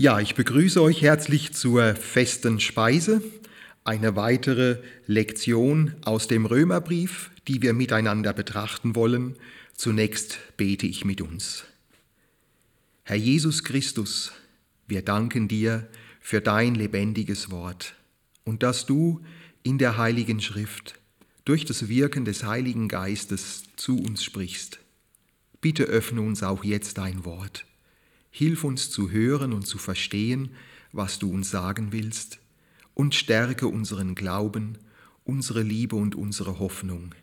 Ja, ich begrüße euch herzlich zur festen Speise, eine weitere Lektion aus dem Römerbrief, die wir miteinander betrachten wollen. Zunächst bete ich mit uns. Herr Jesus Christus, wir danken dir für dein lebendiges Wort und dass du in der heiligen Schrift durch das Wirken des Heiligen Geistes zu uns sprichst. Bitte öffne uns auch jetzt dein Wort Hilf uns zu hören und zu verstehen, was du uns sagen willst, und stärke unseren Glauben, unsere Liebe und unsere Hoffnung.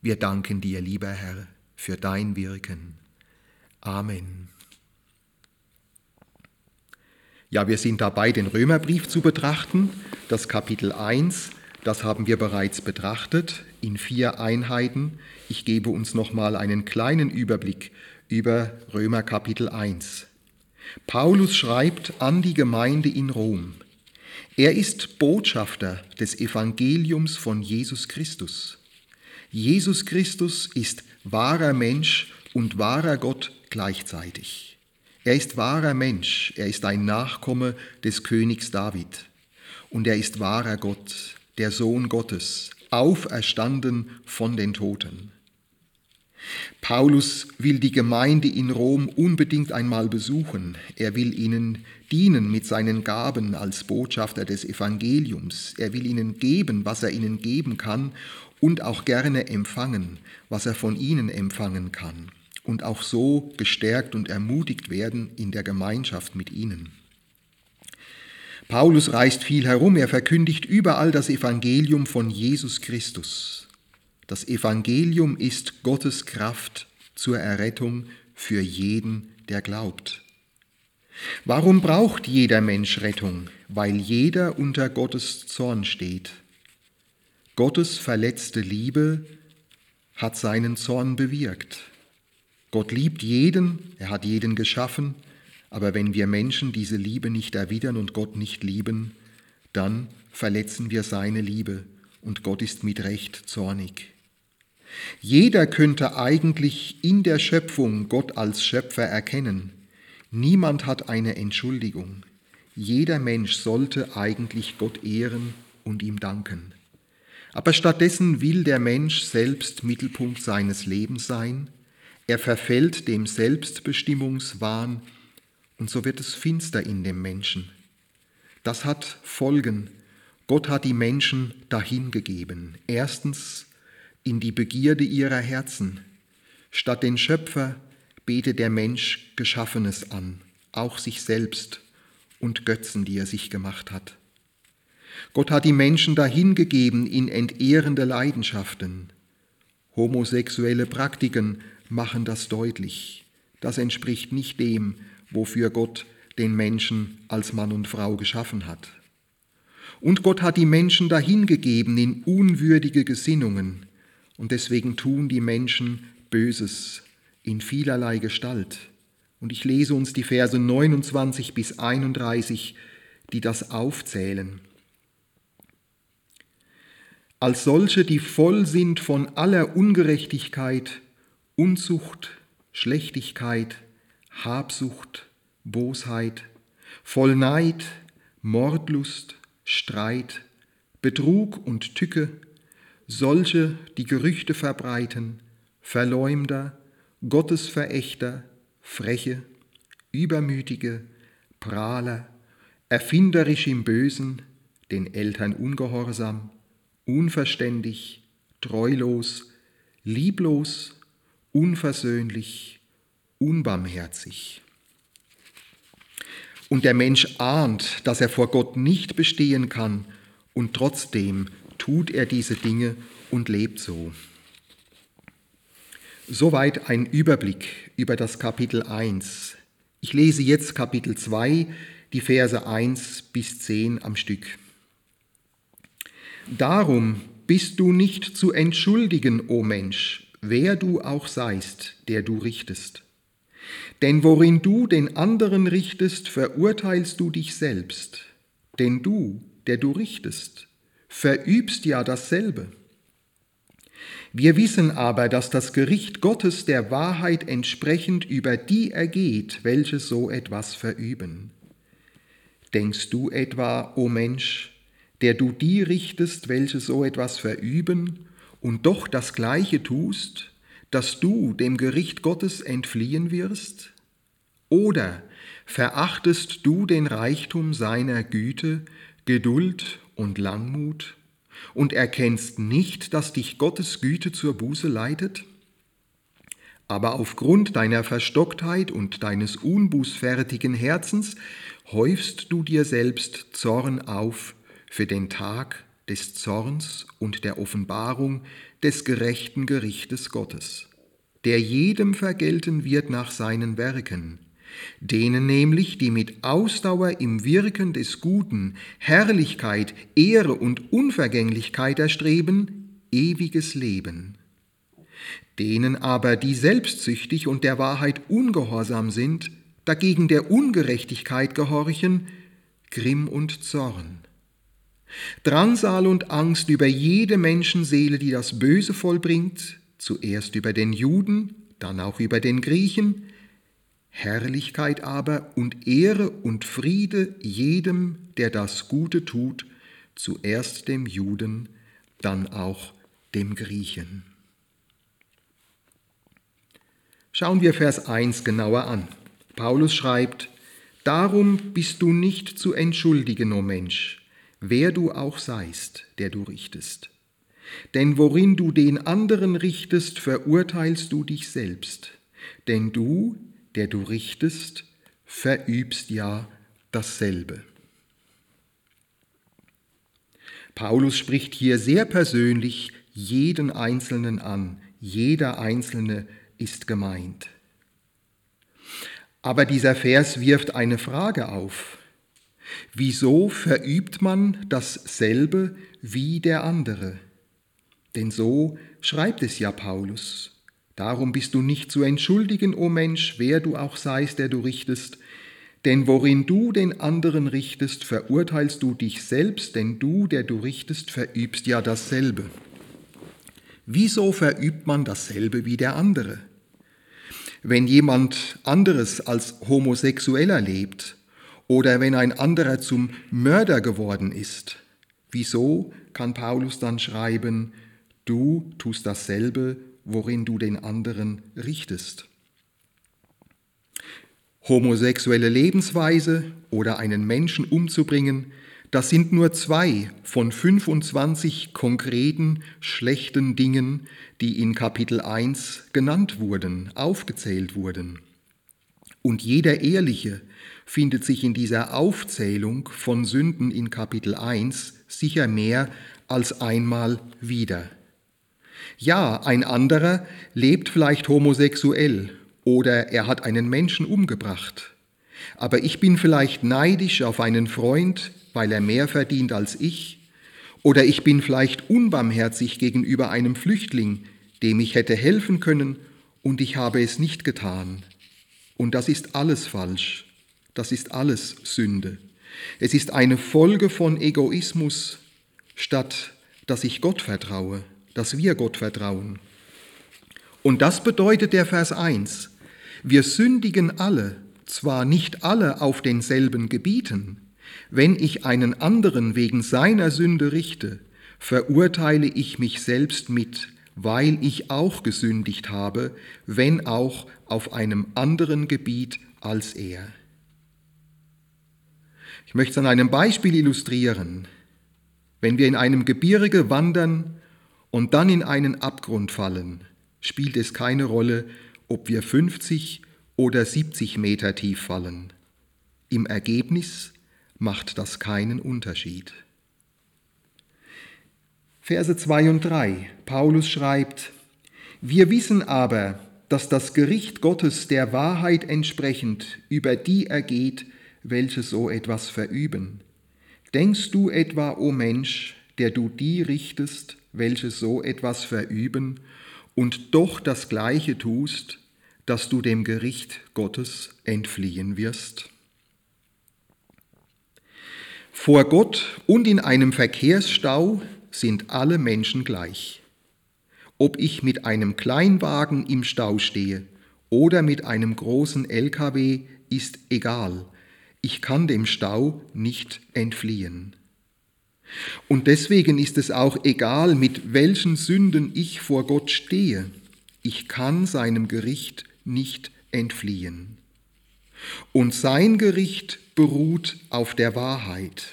Wir danken dir, lieber Herr, für dein Wirken. Amen. Ja, wir sind dabei, den Römerbrief zu betrachten, das Kapitel 1, das haben wir bereits betrachtet in vier Einheiten. Ich gebe uns nochmal einen kleinen Überblick über Römer Kapitel 1. Paulus schreibt an die Gemeinde in Rom. Er ist Botschafter des Evangeliums von Jesus Christus. Jesus Christus ist wahrer Mensch und wahrer Gott gleichzeitig. Er ist wahrer Mensch, er ist ein Nachkomme des Königs David. Und er ist wahrer Gott, der Sohn Gottes, auferstanden von den Toten. Paulus will die Gemeinde in Rom unbedingt einmal besuchen. Er will ihnen dienen mit seinen Gaben als Botschafter des Evangeliums. Er will ihnen geben, was er ihnen geben kann und auch gerne empfangen, was er von ihnen empfangen kann. Und auch so gestärkt und ermutigt werden in der Gemeinschaft mit ihnen. Paulus reist viel herum, er verkündigt überall das Evangelium von Jesus Christus. Das Evangelium ist Gottes Kraft zur Errettung für jeden, der glaubt. Warum braucht jeder Mensch Rettung? Weil jeder unter Gottes Zorn steht. Gottes verletzte Liebe hat seinen Zorn bewirkt. Gott liebt jeden, er hat jeden geschaffen, aber wenn wir Menschen diese Liebe nicht erwidern und Gott nicht lieben, dann verletzen wir seine Liebe und Gott ist mit Recht zornig. Jeder könnte eigentlich in der Schöpfung Gott als Schöpfer erkennen. Niemand hat eine Entschuldigung. Jeder Mensch sollte eigentlich Gott ehren und ihm danken. Aber stattdessen will der Mensch selbst Mittelpunkt seines Lebens sein. Er verfällt dem Selbstbestimmungswahn und so wird es finster in dem Menschen. Das hat Folgen. Gott hat die Menschen dahingegeben. Erstens in die Begierde ihrer Herzen. Statt den Schöpfer betet der Mensch Geschaffenes an, auch sich selbst und Götzen, die er sich gemacht hat. Gott hat die Menschen dahingegeben in entehrende Leidenschaften. Homosexuelle Praktiken machen das deutlich. Das entspricht nicht dem, wofür Gott den Menschen als Mann und Frau geschaffen hat. Und Gott hat die Menschen dahingegeben in unwürdige Gesinnungen, und deswegen tun die Menschen Böses in vielerlei Gestalt. Und ich lese uns die Verse 29 bis 31, die das aufzählen. Als solche, die voll sind von aller Ungerechtigkeit, Unzucht, Schlechtigkeit, Habsucht, Bosheit, voll Neid, Mordlust, Streit, Betrug und Tücke, solche, die Gerüchte verbreiten, Verleumder, Gottesverächter, Freche, Übermütige, Prahler, erfinderisch im Bösen, den Eltern ungehorsam, unverständig, treulos, lieblos, unversöhnlich, unbarmherzig. Und der Mensch ahnt, dass er vor Gott nicht bestehen kann und trotzdem tut er diese Dinge und lebt so. Soweit ein Überblick über das Kapitel 1. Ich lese jetzt Kapitel 2, die Verse 1 bis 10 am Stück. Darum bist du nicht zu entschuldigen, o Mensch, wer du auch seist, der du richtest. Denn worin du den anderen richtest, verurteilst du dich selbst. Denn du, der du richtest, verübst ja dasselbe. Wir wissen aber, dass das Gericht Gottes der Wahrheit entsprechend über die ergeht, welche so etwas verüben. Denkst du etwa, o Mensch, der du die richtest, welche so etwas verüben und doch das Gleiche tust, dass du dem Gericht Gottes entfliehen wirst? Oder verachtest du den Reichtum seiner Güte, Geduld und Langmut und erkennst nicht, dass dich Gottes Güte zur Buße leitet? Aber aufgrund deiner Verstocktheit und deines unbußfertigen Herzens häufst du dir selbst Zorn auf für den Tag des Zorns und der Offenbarung des gerechten Gerichtes Gottes, der jedem vergelten wird nach seinen Werken, denen nämlich, die mit Ausdauer im Wirken des Guten Herrlichkeit, Ehre und Unvergänglichkeit erstreben, ewiges Leben Denen aber, die selbstsüchtig und der Wahrheit ungehorsam sind, dagegen der Ungerechtigkeit gehorchen, Grimm und Zorn. Drangsal und Angst über jede Menschenseele, die das Böse vollbringt, zuerst über den Juden, dann auch über den Griechen, Herrlichkeit aber und Ehre und Friede jedem, der das Gute tut, zuerst dem Juden, dann auch dem Griechen. Schauen wir Vers 1 genauer an. Paulus schreibt, Darum bist du nicht zu entschuldigen, o Mensch, wer du auch seist, der du richtest. Denn worin du den anderen richtest, verurteilst du dich selbst. Denn du, der du richtest, verübst ja dasselbe. Paulus spricht hier sehr persönlich jeden Einzelnen an. Jeder Einzelne ist gemeint. Aber dieser Vers wirft eine Frage auf. Wieso verübt man dasselbe wie der andere? Denn so schreibt es ja Paulus. Darum bist du nicht zu entschuldigen, o Mensch, wer du auch seist, der du richtest. Denn worin du den anderen richtest, verurteilst du dich selbst, denn du, der du richtest, verübst ja dasselbe. Wieso verübt man dasselbe wie der andere? Wenn jemand anderes als Homosexueller lebt oder wenn ein anderer zum Mörder geworden ist, wieso kann Paulus dann schreiben, du tust dasselbe, worin du den anderen richtest? Homosexuelle Lebensweise oder einen Menschen umzubringen, das sind nur zwei von 25 konkreten schlechten Dingen, die in Kapitel 1 genannt wurden, aufgezählt wurden. Und jeder Ehrliche findet sich in dieser Aufzählung von Sünden in Kapitel 1 sicher mehr als einmal wieder. Ja, ein anderer lebt vielleicht homosexuell oder er hat einen Menschen umgebracht. Aber ich bin vielleicht neidisch auf einen Freund, weil er mehr verdient als ich, oder ich bin vielleicht unbarmherzig gegenüber einem Flüchtling, dem ich hätte helfen können, und ich habe es nicht getan. Und das ist alles falsch. Das ist alles Sünde. Es ist eine Folge von Egoismus, statt dass ich Gott vertraue, dass wir Gott vertrauen. Und das bedeutet der Vers 1. Wir sündigen alle, zwar nicht alle auf denselben Gebieten, wenn ich einen anderen wegen seiner Sünde richte, verurteile ich mich selbst mit, weil ich auch gesündigt habe, wenn auch auf einem anderen Gebiet als er. Ich möchte es an einem Beispiel illustrieren. Wenn wir in einem Gebirge wandern und dann in einen Abgrund fallen, spielt es keine Rolle, ob wir 50 oder 70 Meter tief fallen. Im Ergebnis macht das keinen Unterschied. Verse 2 und 3. Paulus schreibt, wir wissen aber, dass das Gericht Gottes der Wahrheit entsprechend über die ergeht, welche so etwas verüben. Denkst du etwa, o Mensch, der du die richtest, welche so etwas verüben, und doch das Gleiche tust, dass du dem Gericht Gottes entfliehen wirst? Vor Gott und in einem Verkehrsstau sind alle Menschen gleich. Ob ich mit einem Kleinwagen im Stau stehe oder mit einem großen LKW, ist egal. ich kann dem Stau nicht entfliehen. Und deswegen ist es auch egal, mit welchen Sünden ich vor Gott stehe, ich kann seinem Gericht nicht entfliehen. Und sein Gericht beruht auf der Wahrheit.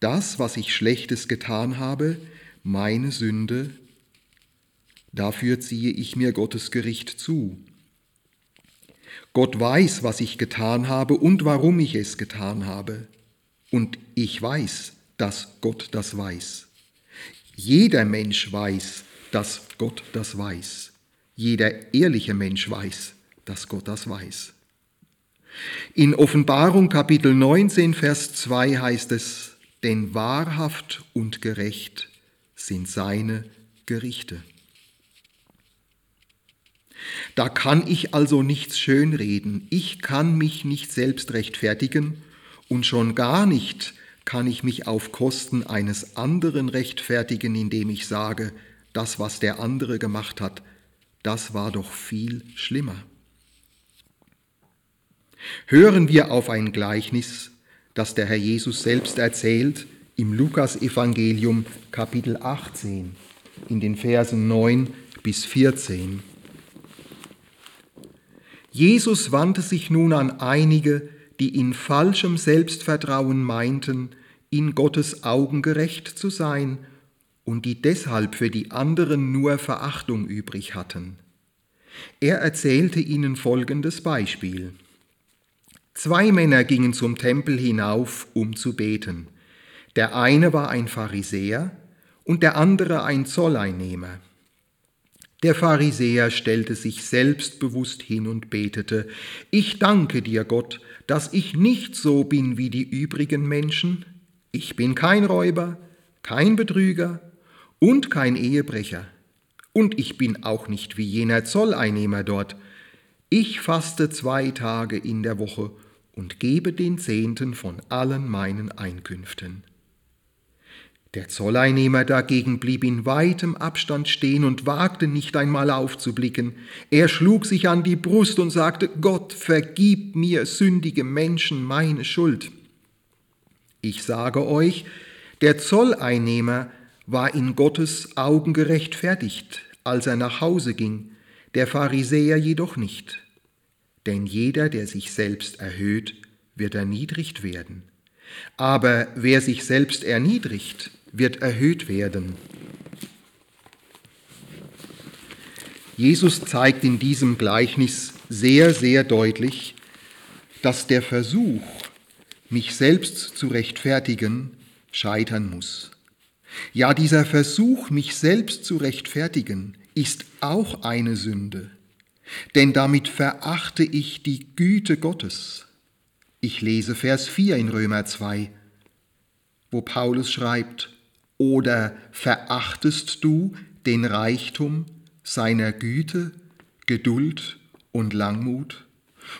Das, was ich Schlechtes getan habe, meine Sünde, dafür ziehe ich mir Gottes Gericht zu. Gott weiß, was ich getan habe und warum ich es getan habe. Und ich weiß, dass Gott das weiß. Jeder Mensch weiß, dass Gott das weiß. Jeder ehrliche Mensch weiß, dass Gott das weiß. In Offenbarung Kapitel 19, Vers 2 heißt es, denn wahrhaft und gerecht sind seine Gerichte. Da kann ich also nichts schönreden, ich kann mich nicht selbst rechtfertigen und schon gar nicht kann ich mich auf Kosten eines anderen rechtfertigen, indem ich sage, das, was der andere gemacht hat, das war doch viel schlimmer. Hören wir auf ein Gleichnis, das der Herr Jesus selbst erzählt im Lukasevangelium Kapitel 18 in den Versen 9 bis 14. Jesus wandte sich nun an einige, die in falschem Selbstvertrauen meinten, in Gottes Augen gerecht zu sein und die deshalb für die anderen nur Verachtung übrig hatten. Er erzählte ihnen folgendes Beispiel. Zwei Männer gingen zum Tempel hinauf, um zu beten. Der eine war ein Pharisäer und der andere ein Zolleinnehmer. Der Pharisäer stellte sich selbstbewusst hin und betete, Ich danke dir, Gott, dass ich nicht so bin wie die übrigen Menschen. Ich bin kein Räuber, kein Betrüger und kein Ehebrecher. Und ich bin auch nicht wie jener Zolleinnehmer dort. Ich faste zwei Tage in der Woche und gebe den Zehnten von allen meinen Einkünften. Der Zolleinnehmer dagegen blieb in weitem Abstand stehen und wagte nicht einmal aufzublicken. Er schlug sich an die Brust und sagte, Gott, vergib mir, sündige Menschen, meine Schuld. Ich sage euch, der Zolleinnehmer war in Gottes Augen gerechtfertigt, als er nach Hause ging, der Pharisäer jedoch nicht. Denn jeder, der sich selbst erhöht, wird erniedrigt werden. Aber wer sich selbst erniedrigt, wird erhöht werden. Jesus zeigt in diesem Gleichnis sehr, sehr deutlich, dass der Versuch, mich selbst zu rechtfertigen, scheitern muss. Ja, dieser Versuch, mich selbst zu rechtfertigen, ist auch eine Sünde, denn damit verachte ich die Güte Gottes. Ich lese Vers 4 in Römer 2, wo Paulus schreibt, oder verachtest du den Reichtum seiner Güte, Geduld und Langmut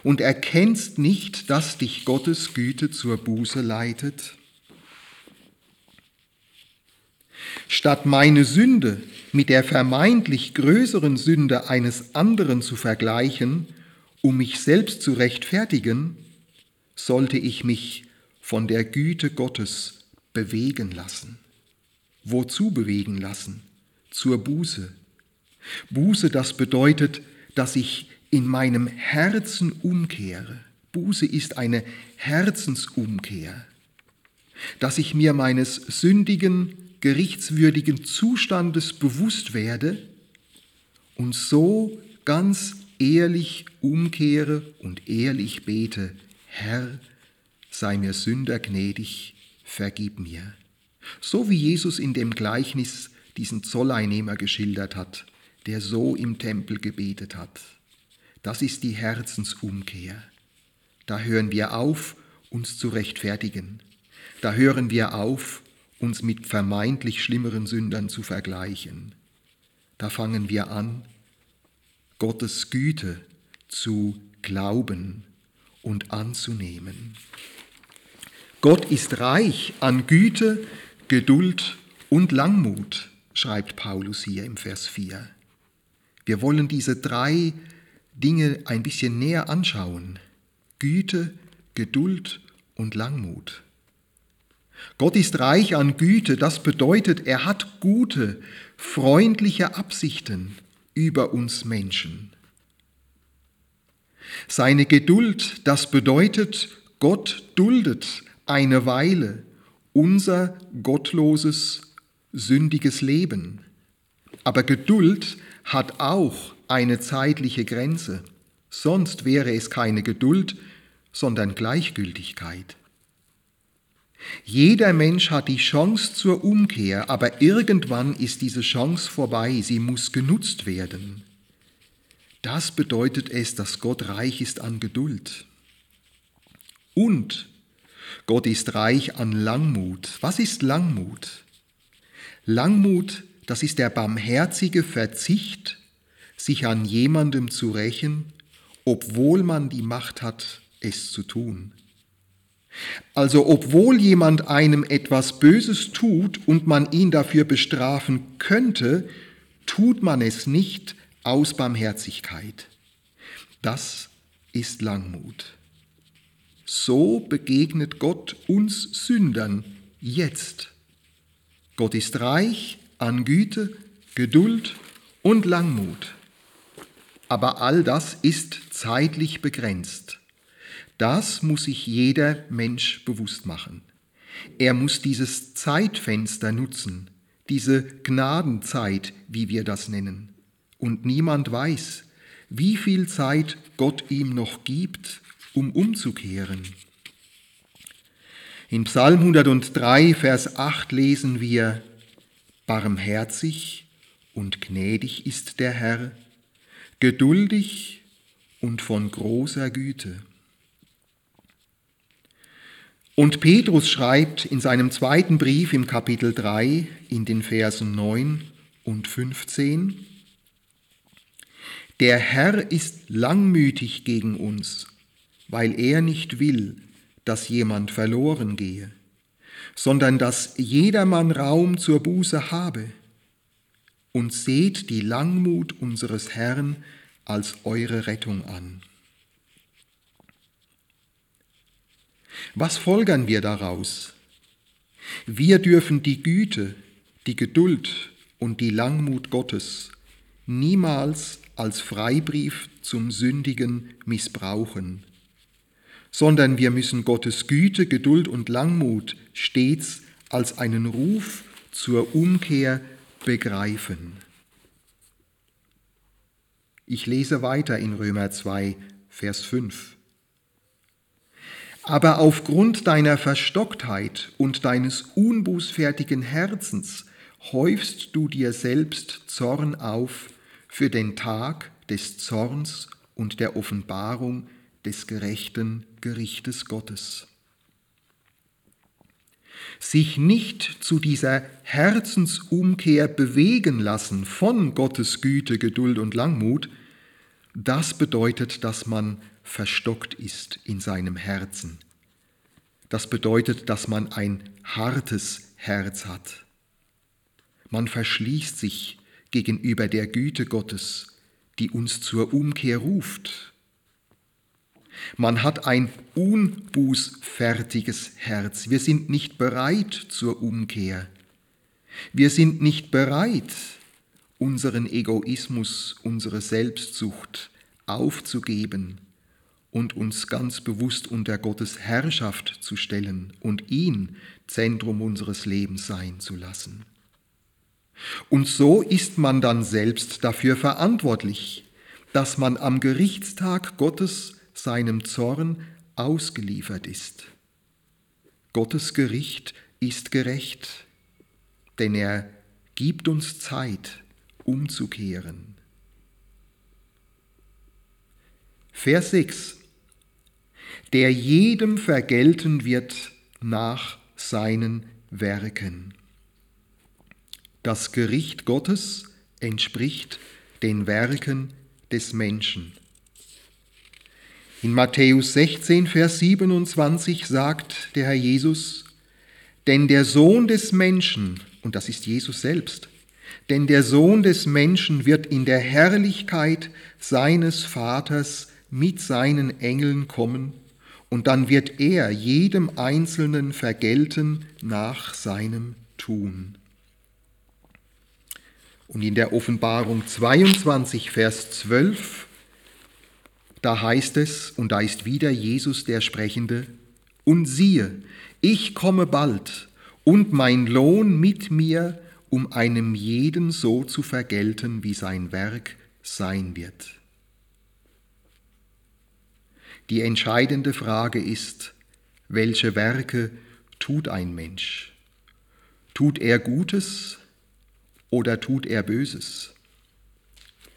und erkennst nicht, dass dich Gottes Güte zur Buße leitet? Statt meine Sünde mit der vermeintlich größeren Sünde eines anderen zu vergleichen, um mich selbst zu rechtfertigen, sollte ich mich von der Güte Gottes bewegen lassen. Wozu bewegen lassen? Zur Buße. Buße, das bedeutet, dass ich in meinem Herzen umkehre. Buße ist eine Herzensumkehr. Dass ich mir meines sündigen, gerichtswürdigen Zustandes bewusst werde und so ganz ehrlich umkehre und ehrlich bete, Herr, sei mir Sünder gnädig, vergib mir. So wie Jesus in dem Gleichnis diesen Zolleinnehmer geschildert hat, der so im Tempel gebetet hat. Das ist die Herzensumkehr. Da hören wir auf, uns zu rechtfertigen. Da hören wir auf, uns mit vermeintlich schlimmeren Sündern zu vergleichen. Da fangen wir an, Gottes Güte zu glauben und anzunehmen. Gott ist reich an Güte, Geduld und Langmut, schreibt Paulus hier im Vers 4. Wir wollen diese drei Dinge ein bisschen näher anschauen. Güte, Geduld und Langmut. Gott ist reich an Güte, das bedeutet, er hat gute, freundliche Absichten über uns Menschen. Seine Geduld, das bedeutet, Gott duldet eine Weile unser gottloses, sündiges Leben. Aber Geduld hat auch eine zeitliche Grenze, sonst wäre es keine Geduld, sondern Gleichgültigkeit. Jeder Mensch hat die Chance zur Umkehr, aber irgendwann ist diese Chance vorbei, sie muss genutzt werden. Das bedeutet es, dass Gott reich ist an Geduld. Und Gott ist reich an Langmut. Was ist Langmut? Langmut, das ist der barmherzige Verzicht, sich an jemandem zu rächen, obwohl man die Macht hat, es zu tun. Also obwohl jemand einem etwas Böses tut und man ihn dafür bestrafen könnte, tut man es nicht aus Barmherzigkeit. Das ist Langmut. So begegnet Gott uns Sündern jetzt. Gott ist reich an Güte, Geduld und Langmut. Aber all das ist zeitlich begrenzt. Das muss sich jeder Mensch bewusst machen. Er muss dieses Zeitfenster nutzen, diese Gnadenzeit, wie wir das nennen. Und niemand weiß, wie viel Zeit Gott ihm noch gibt, um umzukehren. In Psalm 103, Vers 8 lesen wir, Barmherzig und gnädig ist der Herr, geduldig und von großer Güte. Und Petrus schreibt in seinem zweiten Brief im Kapitel 3 in den Versen 9 und 15, Der Herr ist langmütig gegen uns, weil er nicht will, dass jemand verloren gehe, sondern dass jedermann Raum zur Buße habe. Und seht die Langmut unseres Herrn als eure Rettung an. Was folgern wir daraus? Wir dürfen die Güte, die Geduld und die Langmut Gottes niemals als Freibrief zum Sündigen missbrauchen, sondern wir müssen Gottes Güte, Geduld und Langmut stets als einen Ruf zur Umkehr begreifen. Ich lese weiter in Römer 2, Vers 5. Aber aufgrund deiner Verstocktheit und deines unbußfertigen Herzens häufst du dir selbst Zorn auf für den Tag des Zorns und der Offenbarung des gerechten Gerichtes Gottes. Sich nicht zu dieser Herzensumkehr bewegen lassen von Gottes Güte, Geduld und Langmut, das bedeutet, dass man verstockt ist in seinem Herzen. Das bedeutet, dass man ein hartes Herz hat. Man verschließt sich gegenüber der Güte Gottes, die uns zur Umkehr ruft. Man hat ein unbußfertiges Herz. Wir sind nicht bereit zur Umkehr. Wir sind nicht bereit, unseren Egoismus, unsere Selbstsucht aufzugeben und uns ganz bewusst unter Gottes Herrschaft zu stellen und ihn Zentrum unseres Lebens sein zu lassen. Und so ist man dann selbst dafür verantwortlich, dass man am Gerichtstag Gottes seinem Zorn ausgeliefert ist. Gottes Gericht ist gerecht, denn er gibt uns Zeit, umzukehren. Vers 6. Der jedem vergelten wird nach seinen Werken. Das Gericht Gottes entspricht den Werken des Menschen. In Matthäus 16, Vers 27 sagt der Herr Jesus, denn der Sohn des Menschen, und das ist Jesus selbst, denn der Sohn des Menschen wird in der Herrlichkeit seines Vaters mit seinen Engeln kommen und dann wird er jedem Einzelnen vergelten nach seinem Tun. Und in der Offenbarung 22, Vers 12, da heißt es, und da ist wieder Jesus der Sprechende, und siehe, ich komme bald, und mein Lohn mit mir, um einem jeden so zu vergelten, wie sein Werk sein wird. Die entscheidende Frage ist, welche Werke tut ein Mensch? Tut er Gutes oder tut er Böses?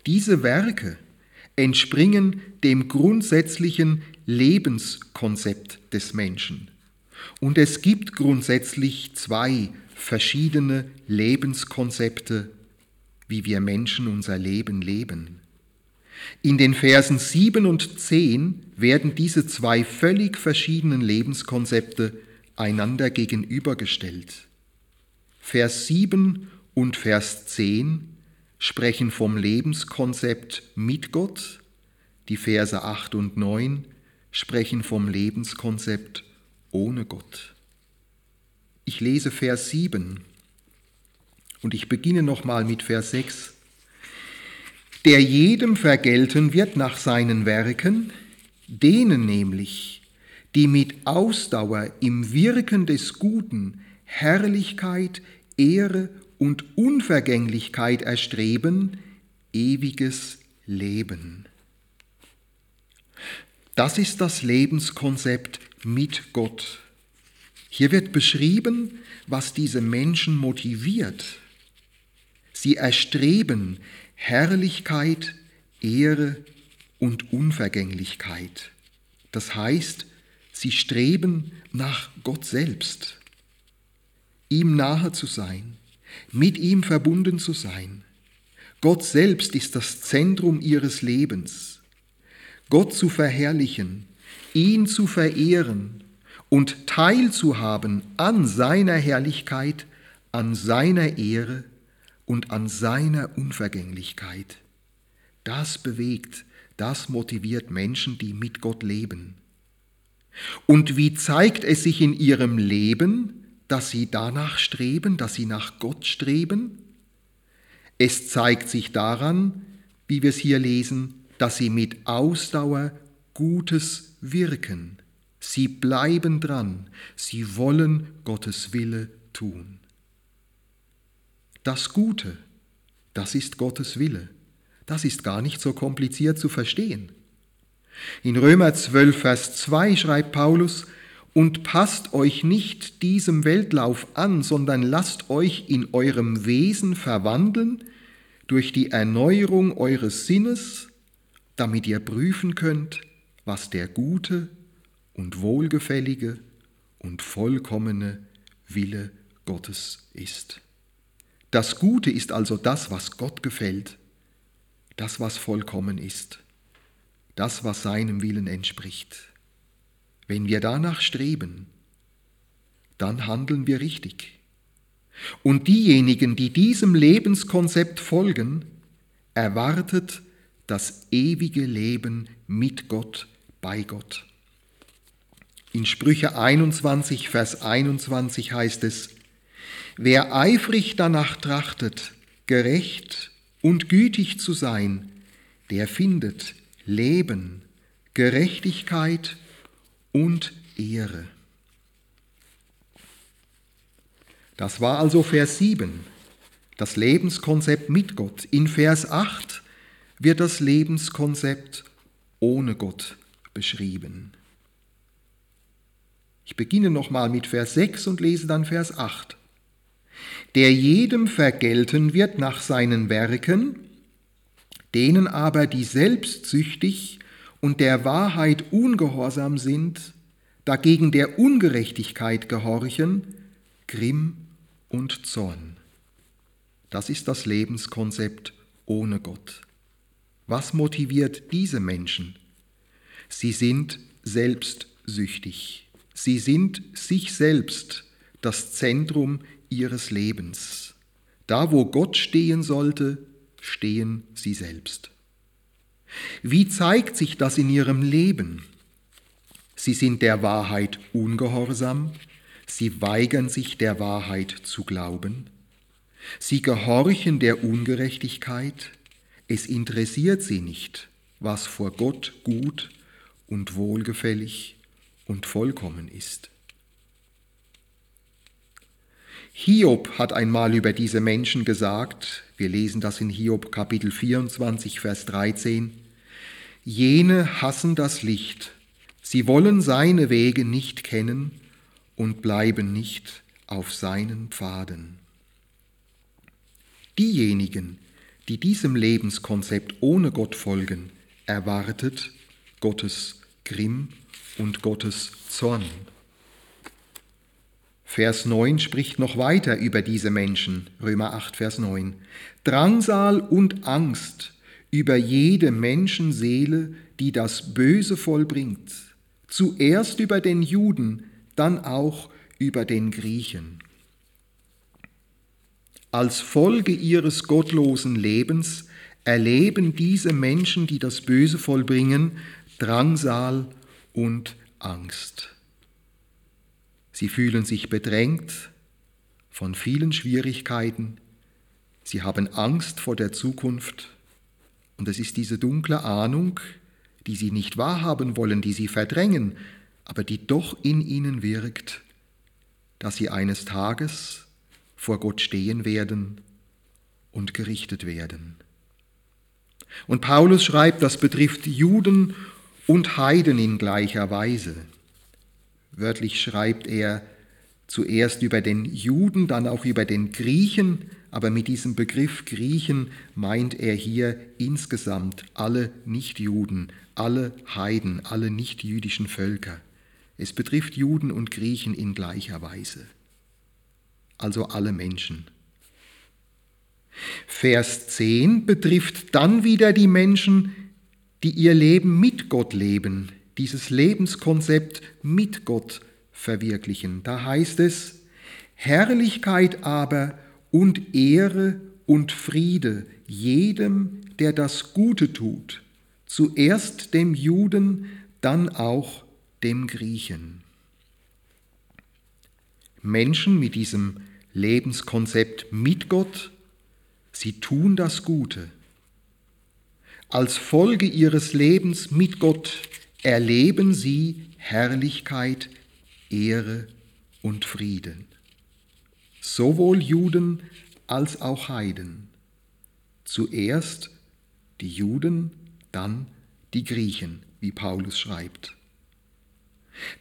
Diese Werke entspringen dem grundsätzlichen Lebenskonzept des Menschen. Und es gibt grundsätzlich zwei verschiedene Lebenskonzepte, wie wir Menschen unser Leben leben. In den Versen 7 und 10 werden diese zwei völlig verschiedenen Lebenskonzepte einander gegenübergestellt. Vers 7 und Vers 10 sprechen vom Lebenskonzept mit Gott, die Verse 8 und 9 sprechen vom Lebenskonzept ohne Gott. Ich lese Vers 7 und ich beginne nochmal mit Vers 6. Der jedem vergelten wird nach seinen Werken, denen nämlich, die mit Ausdauer im Wirken des Guten Herrlichkeit, Ehre und Unvergänglichkeit erstreben, ewiges Leben. Das ist das Lebenskonzept mit Gott. Hier wird beschrieben, was diese Menschen motiviert. Sie erstreben Herrlichkeit, Ehre und Unvergänglichkeit. Das heißt, sie streben nach Gott selbst, ihm nahe zu sein, mit ihm verbunden zu sein. Gott selbst ist das Zentrum ihres Lebens. Gott zu verherrlichen, ihn zu verehren und teilzuhaben an seiner Herrlichkeit, an seiner Ehre und an seiner Unvergänglichkeit. Das bewegt, das motiviert Menschen, die mit Gott leben. Und wie zeigt es sich in ihrem Leben, dass sie danach streben, dass sie nach Gott streben? Es zeigt sich daran, wie wir es hier lesen, dass sie mit Ausdauer Gutes wirken. Sie bleiben dran, sie wollen Gottes Wille tun. Das Gute, das ist Gottes Wille. Das ist gar nicht so kompliziert zu verstehen. In Römer 12, Vers 2 schreibt Paulus, und passt euch nicht diesem Weltlauf an, sondern lasst euch in eurem Wesen verwandeln durch die Erneuerung eures Sinnes, damit ihr prüfen könnt, was der gute und wohlgefällige und vollkommene Wille Gottes ist. Das Gute ist also das, was Gott gefällt, das, was vollkommen ist, das, was seinem Willen entspricht. Wenn wir danach streben, dann handeln wir richtig. Und diejenigen, die diesem Lebenskonzept folgen, erwartet das ewige Leben mit Gott bei Gott. In Sprüche 21, Vers 21 heißt es, Wer eifrig danach trachtet, gerecht und gütig zu sein, der findet Leben, Gerechtigkeit und Ehre. Das war also Vers 7, das Lebenskonzept mit Gott. In Vers 8 wird das Lebenskonzept ohne Gott beschrieben. Ich beginne nochmal mit Vers 6 und lese dann Vers 8. Der jedem vergelten wird nach seinen Werken, denen aber, die selbstsüchtig und der Wahrheit ungehorsam sind, dagegen der Ungerechtigkeit gehorchen, Grimm und Zorn. Das ist das Lebenskonzept ohne Gott. Was motiviert diese Menschen? Sie sind selbstsüchtig. Sie sind sich selbst das Zentrum ihres Lebens. Da, wo Gott stehen sollte, stehen sie selbst. Wie zeigt sich das in ihrem Leben? Sie sind der Wahrheit ungehorsam, sie weigern sich der Wahrheit zu glauben, sie gehorchen der Ungerechtigkeit, es interessiert sie nicht, was vor Gott gut und wohlgefällig und vollkommen ist. Hiob hat einmal über diese Menschen gesagt, wir lesen das in Hiob Kapitel 24, Vers 13, jene hassen das Licht, sie wollen seine Wege nicht kennen und bleiben nicht auf seinen Pfaden. Diejenigen, die diesem Lebenskonzept ohne Gott folgen, erwartet Gottes Grimm und Gottes Zorn. Vers 9 spricht noch weiter über diese Menschen, Römer 8, Vers 9. Drangsal und Angst über jede Menschenseele, die das Böse vollbringt, zuerst über den Juden, dann auch über den Griechen. Als Folge ihres gottlosen Lebens erleben diese Menschen, die das Böse vollbringen, Drangsal und Angst. Sie fühlen sich bedrängt von vielen Schwierigkeiten. Sie haben Angst vor der Zukunft. Und es ist diese dunkle Ahnung, die sie nicht wahrhaben wollen, die sie verdrängen, aber die doch in ihnen wirkt, dass sie eines Tages vor Gott stehen werden und gerichtet werden. Und Paulus schreibt, das betrifft Juden und Heiden in gleicher Weise. Wörtlich schreibt er zuerst über den Juden, dann auch über den Griechen, aber mit diesem Begriff Griechen meint er hier insgesamt alle Nichtjuden, alle Heiden, alle nichtjüdischen Völker. Es betrifft Juden und Griechen in gleicher Weise, also alle Menschen. Vers 10 betrifft dann wieder die Menschen, die ihr Leben mit Gott leben, dieses Lebenskonzept mit Gott verwirklichen. Da heißt es, Herrlichkeit aber und Ehre und Friede jedem, der das Gute tut, zuerst dem Juden, dann auch dem Griechen. Menschen mit diesem Lebenskonzept mit Gott, sie tun das Gute. Als Folge ihres Lebens mit Gott erleben sie Herrlichkeit, Ehre und Frieden. Sowohl Juden als auch Heiden. Zuerst die Juden, dann die Griechen, wie Paulus schreibt.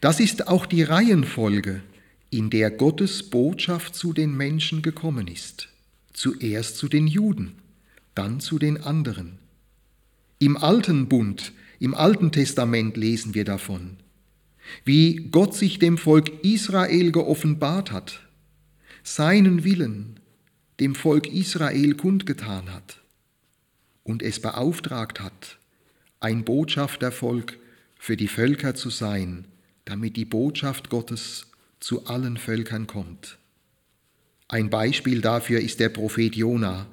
Das ist auch die Reihenfolge, in der Gottes Botschaft zu den Menschen gekommen ist. Zuerst zu den Juden, dann zu den anderen. Im alten Bund im Alten Testament lesen wir davon, wie Gott sich dem Volk Israel geoffenbart hat, seinen Willen dem Volk Israel kundgetan hat und es beauftragt hat, ein Botschaftervolk für die Völker zu sein, damit die Botschaft Gottes zu allen Völkern kommt. Ein Beispiel dafür ist der Prophet Jona,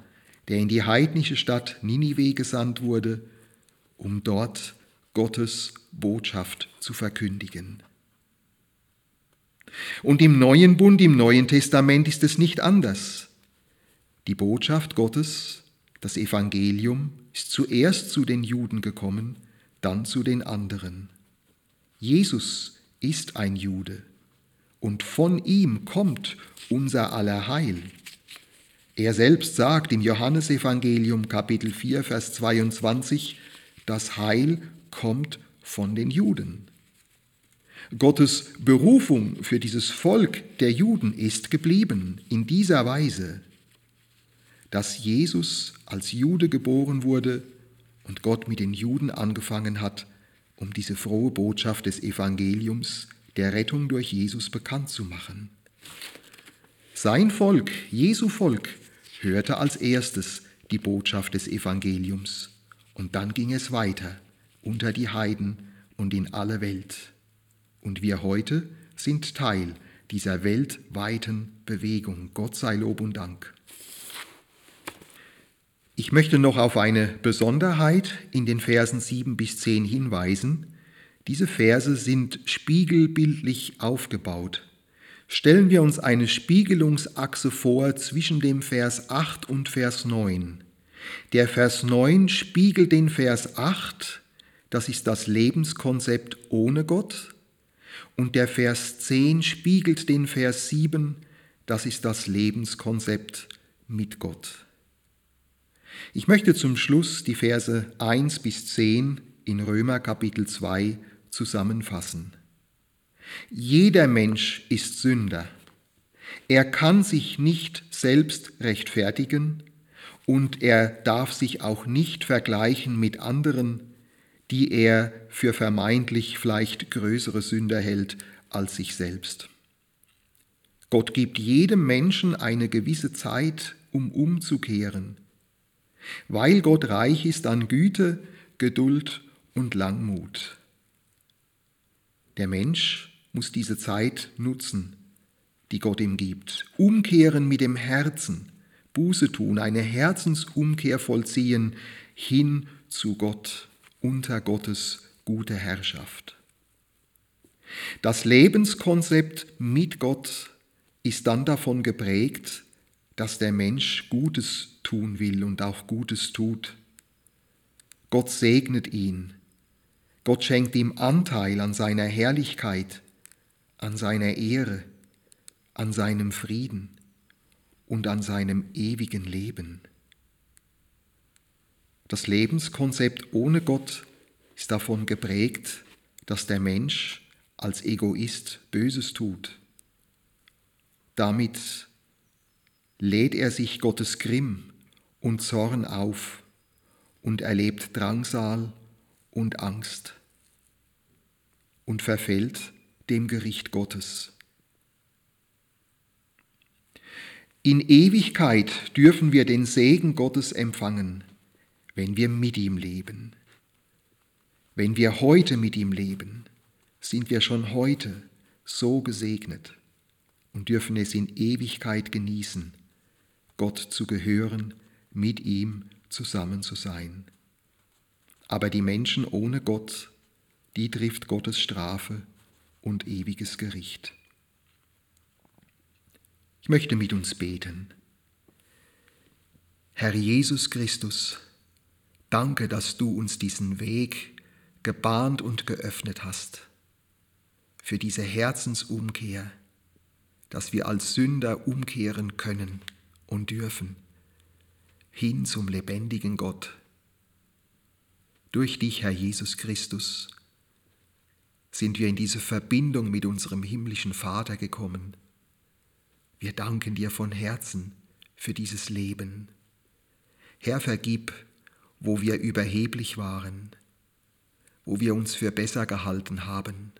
der in die heidnische Stadt Ninive gesandt wurde, um dort Gottes Botschaft zu verkündigen. Und im neuen Bund, im neuen Testament ist es nicht anders. Die Botschaft Gottes, das Evangelium, ist zuerst zu den Juden gekommen, dann zu den anderen. Jesus ist ein Jude und von ihm kommt unser aller Heil. Er selbst sagt im Johannesevangelium Kapitel 4, Vers 22, das Heil kommt von den Juden. Gottes Berufung für dieses Volk der Juden ist geblieben in dieser Weise, dass Jesus als Jude geboren wurde und Gott mit den Juden angefangen hat, um diese frohe Botschaft des Evangeliums der Rettung durch Jesus bekannt zu machen. Sein Volk, Jesu Volk, hörte als erstes die Botschaft des Evangeliums und dann ging es weiter unter die Heiden und in alle Welt. Und wir heute sind Teil dieser weltweiten Bewegung. Gott sei Lob und Dank. Ich möchte noch auf eine Besonderheit in den Versen 7 bis 10 hinweisen, Diese Verse sind spiegelbildlich aufgebaut. Stellen wir uns eine Spiegelungsachse vor zwischen dem Vers 8 und Vers 9. Der Vers 9 spiegelt den Vers 8, das ist das Lebenskonzept ohne Gott, und der Vers 10 spiegelt den Vers 7, das ist das Lebenskonzept mit Gott. Ich möchte zum Schluss die Verse 1 bis 10 in Römer Kapitel 2 zusammenfassen. Jeder Mensch ist Sünder. Er kann sich nicht selbst rechtfertigen und er darf sich auch nicht vergleichen mit anderen, die er für vermeintlich vielleicht größere Sünder hält als sich selbst. Gott gibt jedem Menschen eine gewisse Zeit, um umzukehren, weil Gott reich ist an Güte, Geduld und Langmut. Der Mensch muss diese Zeit nutzen, die Gott ihm gibt, umkehren mit dem Herzen, Buße tun, eine Herzensumkehr vollziehen hin zu Gott, unter Gottes gute Herrschaft. Das Lebenskonzept mit Gott ist dann davon geprägt, dass der Mensch Gutes tun will und auch Gutes tut. Gott segnet ihn. Gott schenkt ihm Anteil an seiner Herrlichkeit, an seiner Ehre, an seinem Frieden und an seinem ewigen Leben. Das Lebenskonzept ohne Gott ist davon geprägt, dass der Mensch als Egoist Böses tut. Damit lädt er sich Gottes Grimm und Zorn auf und erlebt Drangsal und Angst und verfällt dem Gericht Gottes. In Ewigkeit dürfen wir den Segen Gottes empfangen, wenn wir mit ihm leben. Wenn wir heute mit ihm leben, sind wir schon heute so gesegnet und dürfen es in Ewigkeit genießen, Gott zu gehören, mit ihm zusammen zu sein. Aber die Menschen ohne Gott, die trifft Gottes Strafe und ewiges Gericht. Ich möchte mit uns beten. Herr Jesus Christus, danke, dass du uns diesen Weg gebahnt und geöffnet hast, für diese Herzensumkehr, dass wir als Sünder umkehren können und dürfen, hin zum lebendigen Gott. Durch dich, Herr Jesus Christus, sind wir in diese Verbindung mit unserem himmlischen Vater gekommen wir danken dir von Herzen für dieses Leben. Herr, vergib, wo wir überheblich waren, wo wir uns für besser gehalten haben,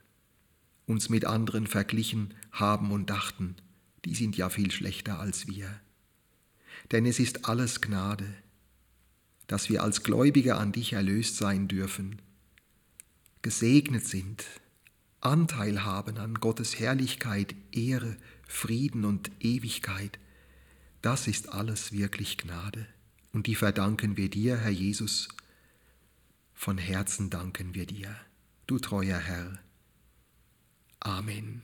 uns mit anderen verglichen haben und dachten, die sind ja viel schlechter als wir. Denn es ist alles Gnade, dass wir als Gläubige an dich erlöst sein dürfen, gesegnet sind, Anteil haben an Gottes Herrlichkeit, Ehre, Frieden und Ewigkeit, das ist alles wirklich Gnade. Und die verdanken wir dir, Herr Jesus. Von Herzen danken wir dir, du treuer Herr. Amen.